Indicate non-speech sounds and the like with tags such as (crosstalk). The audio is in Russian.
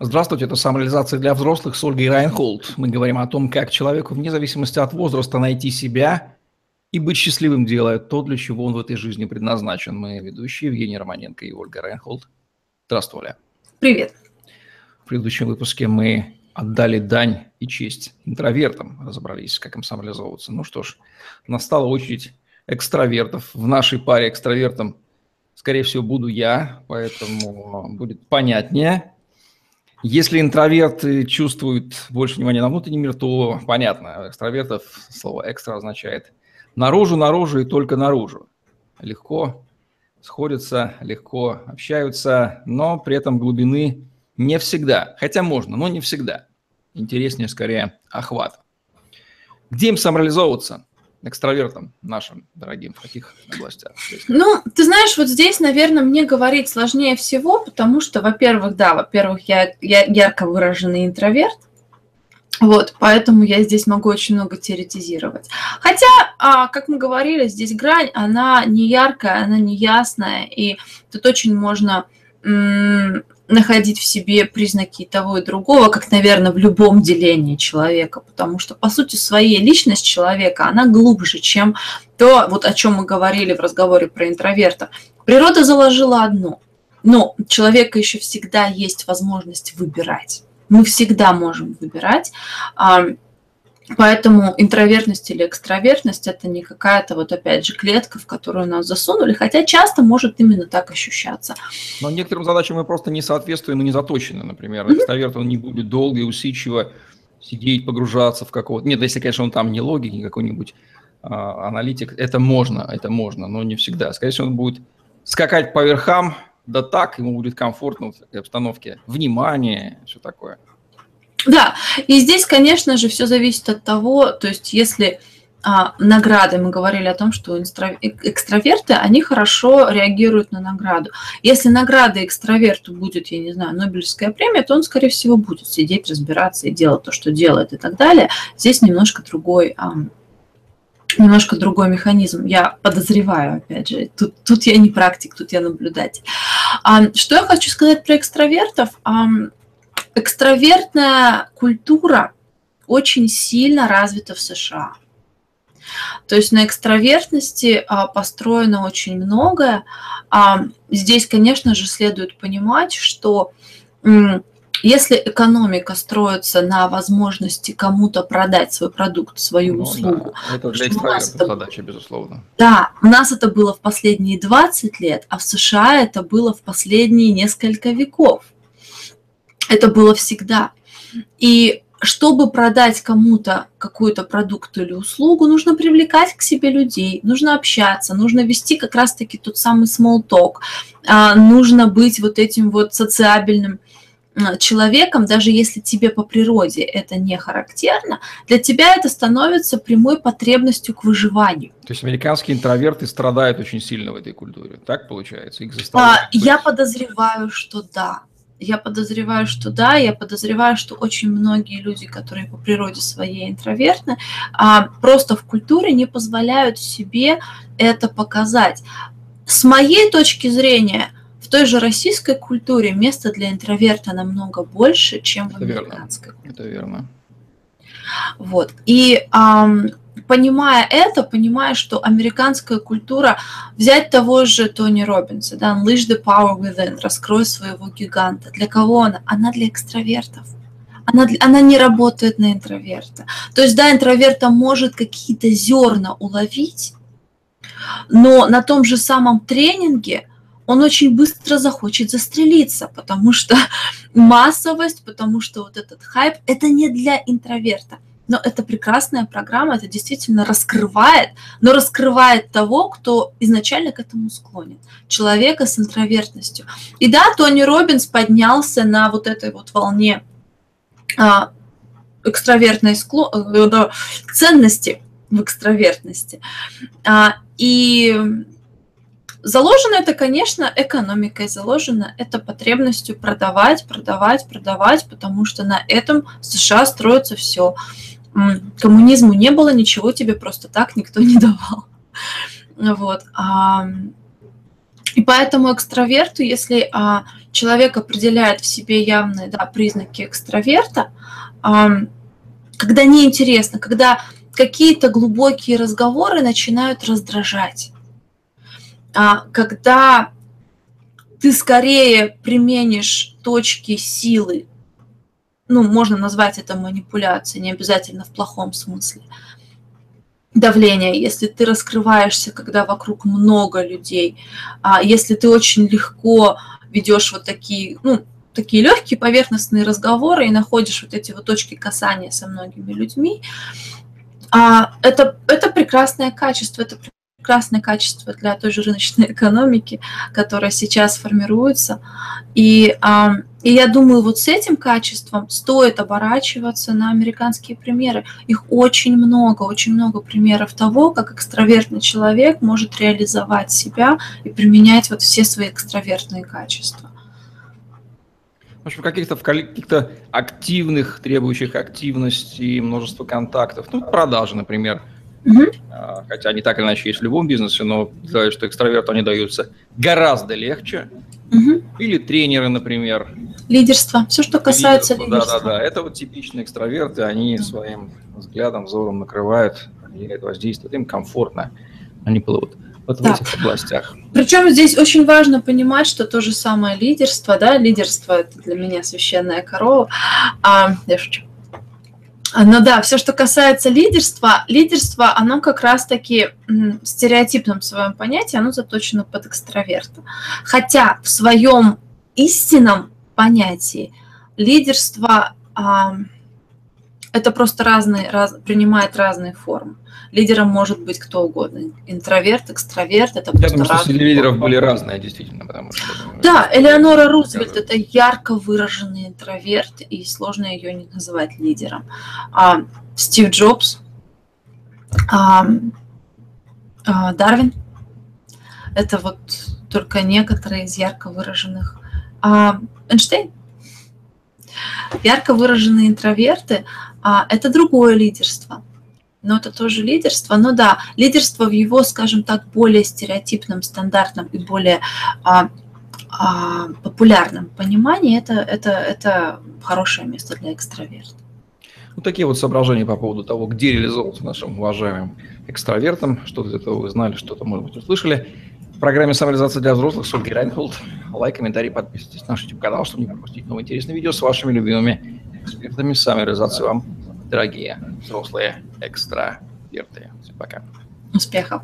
Здравствуйте, это «Самореализация для взрослых» с Ольгой Райнхолд. Мы говорим о том, как человеку, вне зависимости от возраста, найти себя и быть счастливым, делая то, для чего он в этой жизни предназначен. Мы ведущие Евгений Романенко и Ольга Райнхолд. Здравствуй, Оля. Привет. В предыдущем выпуске мы отдали дань и честь интровертам, разобрались, как им самореализовываться. Ну что ж, настала очередь экстравертов. В нашей паре экстравертом, скорее всего, буду я, поэтому будет понятнее. Если интроверты чувствуют больше внимания на внутренний мир, то понятно, экстравертов слово «экстра» означает наружу, наружу и только наружу. Легко сходятся, легко общаются, но при этом глубины не всегда. Хотя можно, но не всегда. Интереснее скорее охват. Где им самореализовываться? Экстравертам нашим дорогим? В каких областях? Ну, ты знаешь, вот здесь, наверное, мне говорить сложнее всего, потому что, во-первых, да, во-первых, я, я ярко выраженный интроверт, вот, поэтому я здесь могу очень много теоретизировать. Хотя, а, как мы говорили, здесь грань, она не яркая, она не ясная, и тут очень можно находить в себе признаки того и другого, как, наверное, в любом делении человека, потому что, по сути, своей личность человека, она глубже, чем то, вот о чем мы говорили в разговоре про интроверта. Природа заложила одно, но у человека еще всегда есть возможность выбирать. Мы всегда можем выбирать. Поэтому интровертность или экстравертность – это не какая-то, вот опять же, клетка, в которую нас засунули, хотя часто может именно так ощущаться. Но некоторым задачам мы просто не соответствуем и не заточены. Например, mm-hmm. экстраверт, он не будет долго и усидчиво сидеть, погружаться в какого-то... Нет, если, конечно, он там не логик, не какой-нибудь а, аналитик, это можно, это можно, но не всегда. Скорее всего, он будет скакать по верхам, да так, ему будет комфортно в этой обстановке. Внимание, все такое. Да, и здесь, конечно же, все зависит от того, то есть если а, награды, мы говорили о том, что экстраверты, они хорошо реагируют на награду. Если награда экстраверту будет, я не знаю, Нобелевская премия, то он, скорее всего, будет сидеть, разбираться и делать то, что делает и так далее. Здесь немножко другой а, немножко другой механизм. Я подозреваю, опять же, тут, тут я не практик, тут я наблюдатель. А, что я хочу сказать про экстравертов? Экстравертная культура очень сильно развита в США. То есть на экстравертности а, построено очень многое. А, здесь, конечно же, следует понимать, что если экономика строится на возможности кому-то продать свой продукт, свою ну, услугу. Да. Это для экстравертов это... задача, безусловно. Да, у нас это было в последние 20 лет, а в США это было в последние несколько веков. Это было всегда. И чтобы продать кому-то какой-то продукт или услугу, нужно привлекать к себе людей, нужно общаться, нужно вести как раз-таки тот самый small talk, а, нужно быть вот этим вот социабельным человеком, даже если тебе по природе это не характерно, для тебя это становится прямой потребностью к выживанию. То есть американские интроверты страдают очень сильно в этой культуре, так получается? Их а, я подозреваю, что да. Я подозреваю, что да, я подозреваю, что очень многие люди, которые по природе своей интровертны, а, просто в культуре не позволяют себе это показать. С моей точки зрения, в той же российской культуре места для интроверта намного больше, чем в американской. Верно. Это верно. Вот. И понимая это, понимая, что американская культура, взять того же Тони Робинса, да, unleash the power within, раскрой своего гиганта. Для кого она? Она для экстравертов. Она, она не работает на интроверта. То есть, да, интроверта может какие-то зерна уловить, но на том же самом тренинге он очень быстро захочет застрелиться, потому что (laughs) массовость, потому что вот этот хайп, это не для интроверта. Но это прекрасная программа, это действительно раскрывает, но раскрывает того, кто изначально к этому склонен. Человека с интровертностью. И да, Тони Робинс поднялся на вот этой вот волне а, экстравертной скло... Э, ценности в экстравертности. А, и Заложено это, конечно, экономикой, заложено это потребностью продавать, продавать, продавать, потому что на этом США строится все коммунизму не было, ничего тебе просто так никто не давал. Вот. И поэтому экстраверту, если а, человек определяет в себе явные да, признаки экстраверта, когда неинтересно, когда какие-то глубокие разговоры начинают раздражать, когда ты скорее применишь точки силы, ну, можно назвать это манипуляцией, не обязательно в плохом смысле, давление, если ты раскрываешься, когда вокруг много людей, а если ты очень легко ведешь вот такие, ну, такие легкие поверхностные разговоры и находишь вот эти вот точки касания со многими людьми, а, это, это прекрасное качество, это прекрасное качество для той же рыночной (laughs) экономики, которая сейчас формируется. И, и я думаю, вот с этим качеством стоит оборачиваться на американские примеры. Их очень много, очень много примеров того, как экстравертный человек может реализовать себя и применять вот все свои экстравертные качества. В общем, каких-то в каких-то активных, требующих активности, множество контактов, ну, продажи, например, Угу. Хотя они так или иначе есть в любом бизнесе, но сказать, что экстраверту они даются гораздо легче. Угу. Или тренеры, например. Лидерство. Все, что касается лидерства. лидерства. Да, да, да. Это вот типичные экстраверты, они да. своим взглядом, взором накрывают, влияют, воздействуют, им комфортно. Они плывут вот да. в этих областях. Причем здесь очень важно понимать, что то же самое лидерство, да, лидерство это для меня священная корова. А, я шучу. Ну да, все, что касается лидерства, лидерство, оно как раз-таки в стереотипном своем понятии, оно заточено под экстраверта. Хотя в своем истинном понятии лидерство а, это просто разные, раз, принимает разные формы. Лидером может быть кто угодно. Интроверт, экстраверт, это Я думаю, что среди лидеров были разные, действительно, потому что... Да, Элеонора Рузвельт – это ярко выраженный интроверт, и сложно ее не называть лидером. А, Стив Джобс, а, а, Дарвин – это вот только некоторые из ярко выраженных. А, Эйнштейн – ярко выраженные интроверты – а, это другое лидерство. Но это тоже лидерство. Но да, лидерство в его, скажем так, более стереотипном, стандартном и более а, а, популярном понимании это, это, это хорошее место для экстраверта. Ну, такие вот соображения по поводу того, где реализовываться нашим уважаемым экстравертам. Что-то из этого вы знали, что-то, может быть, услышали. В программе «Самореализация для взрослых» с Ольгой Райнхолд. Лайк, комментарий, подписывайтесь на наш YouTube-канал, чтобы не пропустить новые интересные видео с вашими любимыми экспертами самореализации вам, дорогие взрослые экстраверты. Всем пока. Успехов!